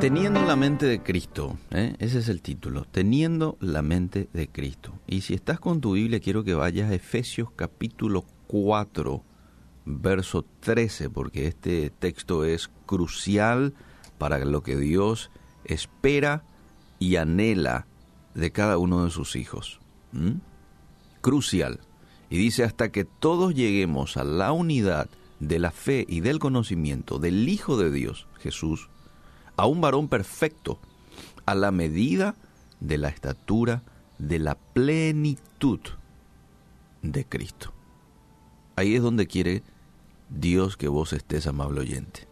Teniendo la mente de Cristo, ¿eh? ese es el título, Teniendo la mente de Cristo. Y si estás con tu Biblia, quiero que vayas a Efesios capítulo 4, verso 13, porque este texto es crucial para lo que Dios espera y anhela de cada uno de sus hijos. Crucial. Y dice, hasta que todos lleguemos a la unidad de la fe y del conocimiento del Hijo de Dios, Jesús, a un varón perfecto, a la medida de la estatura de la plenitud de Cristo. Ahí es donde quiere Dios que vos estés, amable oyente.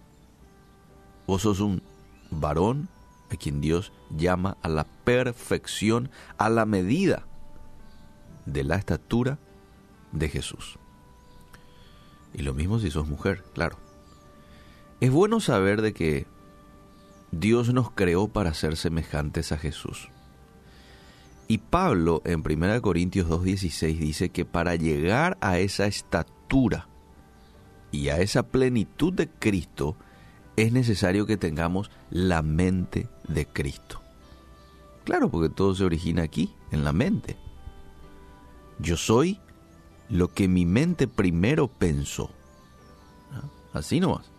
Vos sos un varón a quien Dios llama a la perfección, a la medida de la estatura de Jesús. Y lo mismo si sos mujer, claro. Es bueno saber de que Dios nos creó para ser semejantes a Jesús. Y Pablo en 1 Corintios 2.16 dice que para llegar a esa estatura y a esa plenitud de Cristo, es necesario que tengamos la mente de Cristo. Claro, porque todo se origina aquí, en la mente. Yo soy lo que mi mente primero pensó. Así nomás.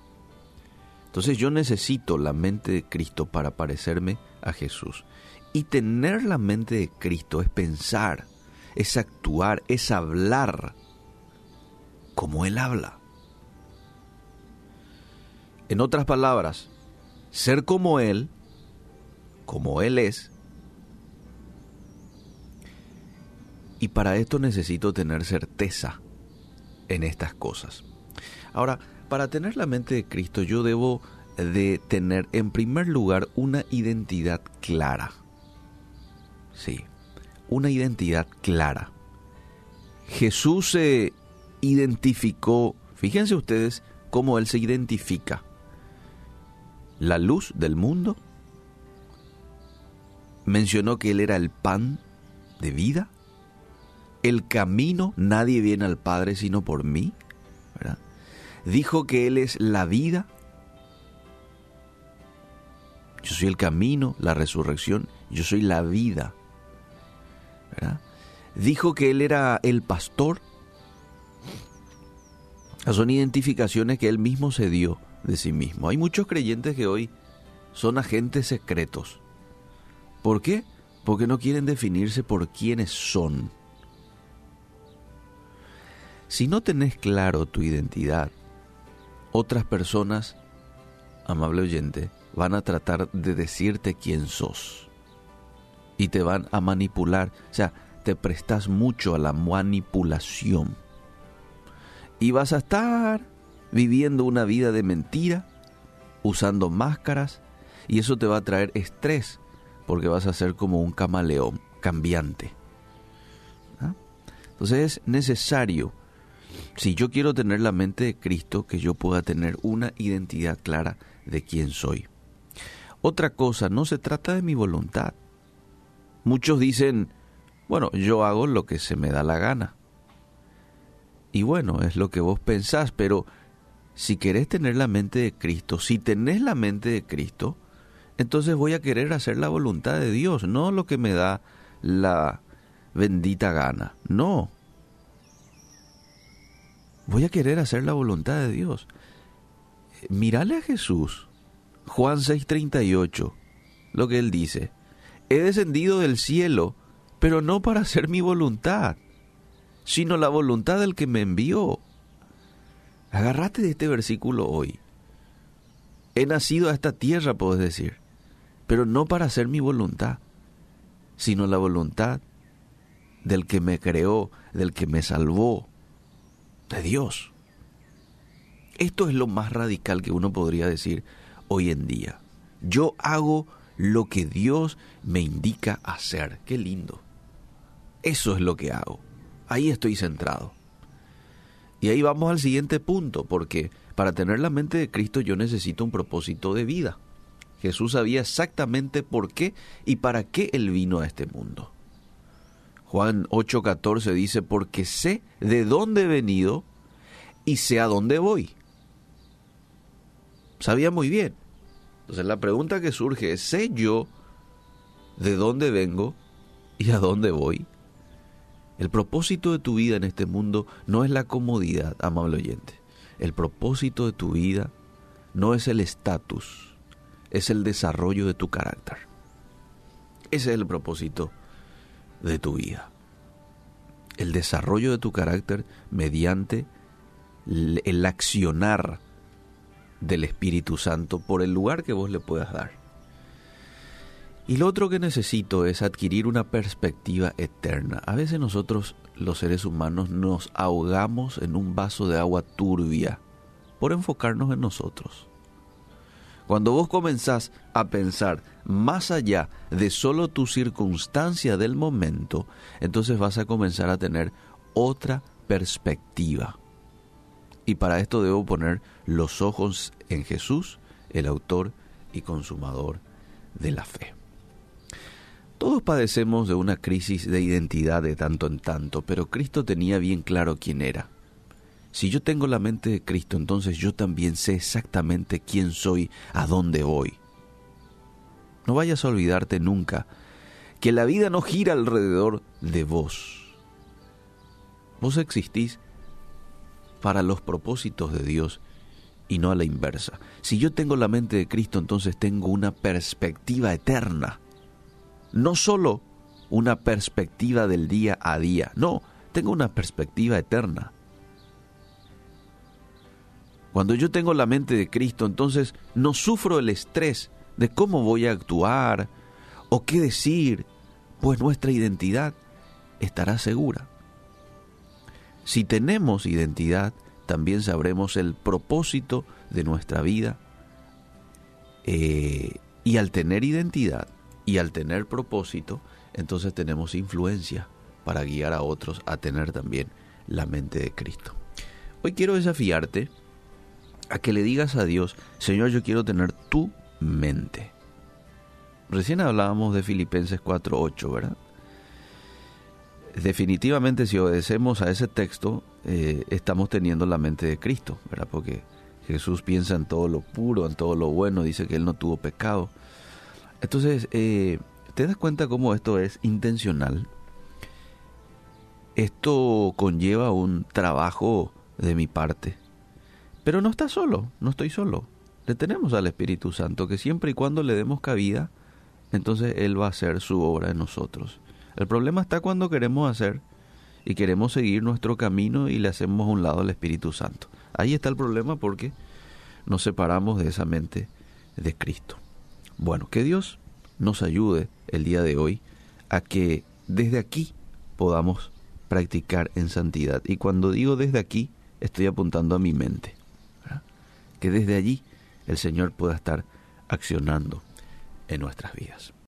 Entonces yo necesito la mente de Cristo para parecerme a Jesús. Y tener la mente de Cristo es pensar, es actuar, es hablar como Él habla. En otras palabras, ser como Él, como Él es, y para esto necesito tener certeza en estas cosas. Ahora, para tener la mente de Cristo yo debo de tener en primer lugar una identidad clara. Sí, una identidad clara. Jesús se identificó, fíjense ustedes cómo Él se identifica. La luz del mundo. Mencionó que Él era el pan de vida. El camino, nadie viene al Padre sino por mí dijo que Él es la vida. Yo soy el camino, la resurrección, yo soy la vida. Dijo que Él era el pastor. Son identificaciones que Él mismo se dio de sí mismo. Hay muchos creyentes que hoy son agentes secretos. ¿Por qué? Porque no quieren definirse por quiénes son. Si no tenés claro tu identidad, otras personas, amable oyente, van a tratar de decirte quién sos y te van a manipular. O sea, te prestas mucho a la manipulación. Y vas a estar viviendo una vida de mentira, usando máscaras, y eso te va a traer estrés, porque vas a ser como un camaleón cambiante. ¿Ah? Entonces es necesario si yo quiero tener la mente de Cristo, que yo pueda tener una identidad clara de quién soy. Otra cosa, no se trata de mi voluntad. Muchos dicen, bueno, yo hago lo que se me da la gana. Y bueno, es lo que vos pensás, pero si querés tener la mente de Cristo, si tenés la mente de Cristo, entonces voy a querer hacer la voluntad de Dios, no lo que me da la bendita gana. No, voy a querer hacer la voluntad de Dios. Mírale a Jesús, Juan 6:38, lo que él dice, he descendido del cielo, pero no para hacer mi voluntad, sino la voluntad del que me envió. Agárrate de este versículo hoy. He nacido a esta tierra, puedes decir, pero no para hacer mi voluntad, sino la voluntad del que me creó, del que me salvó, Dios. Esto es lo más radical que uno podría decir hoy en día. Yo hago lo que Dios me indica hacer. Qué lindo. Eso es lo que hago. Ahí estoy centrado. Y ahí vamos al siguiente punto, porque para tener la mente de Cristo yo necesito un propósito de vida. Jesús sabía exactamente por qué y para qué Él vino a este mundo. Juan 8:14 dice, porque sé de dónde he venido y sé a dónde voy. Sabía muy bien. Entonces la pregunta que surge es, ¿sé yo de dónde vengo y a dónde voy? El propósito de tu vida en este mundo no es la comodidad, amable oyente. El propósito de tu vida no es el estatus, es el desarrollo de tu carácter. Ese es el propósito de tu vida. El desarrollo de tu carácter mediante el accionar del Espíritu Santo por el lugar que vos le puedas dar. Y lo otro que necesito es adquirir una perspectiva eterna. A veces nosotros, los seres humanos, nos ahogamos en un vaso de agua turbia por enfocarnos en nosotros. Cuando vos comenzás a pensar más allá de solo tu circunstancia del momento, entonces vas a comenzar a tener otra perspectiva. Y para esto debo poner los ojos en Jesús, el autor y consumador de la fe. Todos padecemos de una crisis de identidad de tanto en tanto, pero Cristo tenía bien claro quién era. Si yo tengo la mente de Cristo, entonces yo también sé exactamente quién soy, a dónde voy. No vayas a olvidarte nunca que la vida no gira alrededor de vos. Vos existís para los propósitos de Dios y no a la inversa. Si yo tengo la mente de Cristo, entonces tengo una perspectiva eterna. No solo una perspectiva del día a día, no, tengo una perspectiva eterna. Cuando yo tengo la mente de Cristo, entonces no sufro el estrés de cómo voy a actuar o qué decir, pues nuestra identidad estará segura. Si tenemos identidad, también sabremos el propósito de nuestra vida. Eh, y al tener identidad y al tener propósito, entonces tenemos influencia para guiar a otros a tener también la mente de Cristo. Hoy quiero desafiarte a que le digas a Dios, Señor, yo quiero tener tu mente. Recién hablábamos de Filipenses 4.8, ¿verdad? definitivamente si obedecemos a ese texto, eh, estamos teniendo la mente de Cristo, ¿verdad? Porque Jesús piensa en todo lo puro, en todo lo bueno, dice que Él no tuvo pecado. Entonces, eh, ¿te das cuenta cómo esto es intencional? Esto conlleva un trabajo de mi parte. Pero no está solo, no estoy solo. Le tenemos al Espíritu Santo que siempre y cuando le demos cabida, entonces Él va a hacer su obra en nosotros. El problema está cuando queremos hacer y queremos seguir nuestro camino y le hacemos a un lado al Espíritu Santo. Ahí está el problema porque nos separamos de esa mente de Cristo. Bueno, que Dios nos ayude el día de hoy a que desde aquí podamos practicar en santidad. Y cuando digo desde aquí, estoy apuntando a mi mente. Que desde allí el Señor pueda estar accionando en nuestras vidas.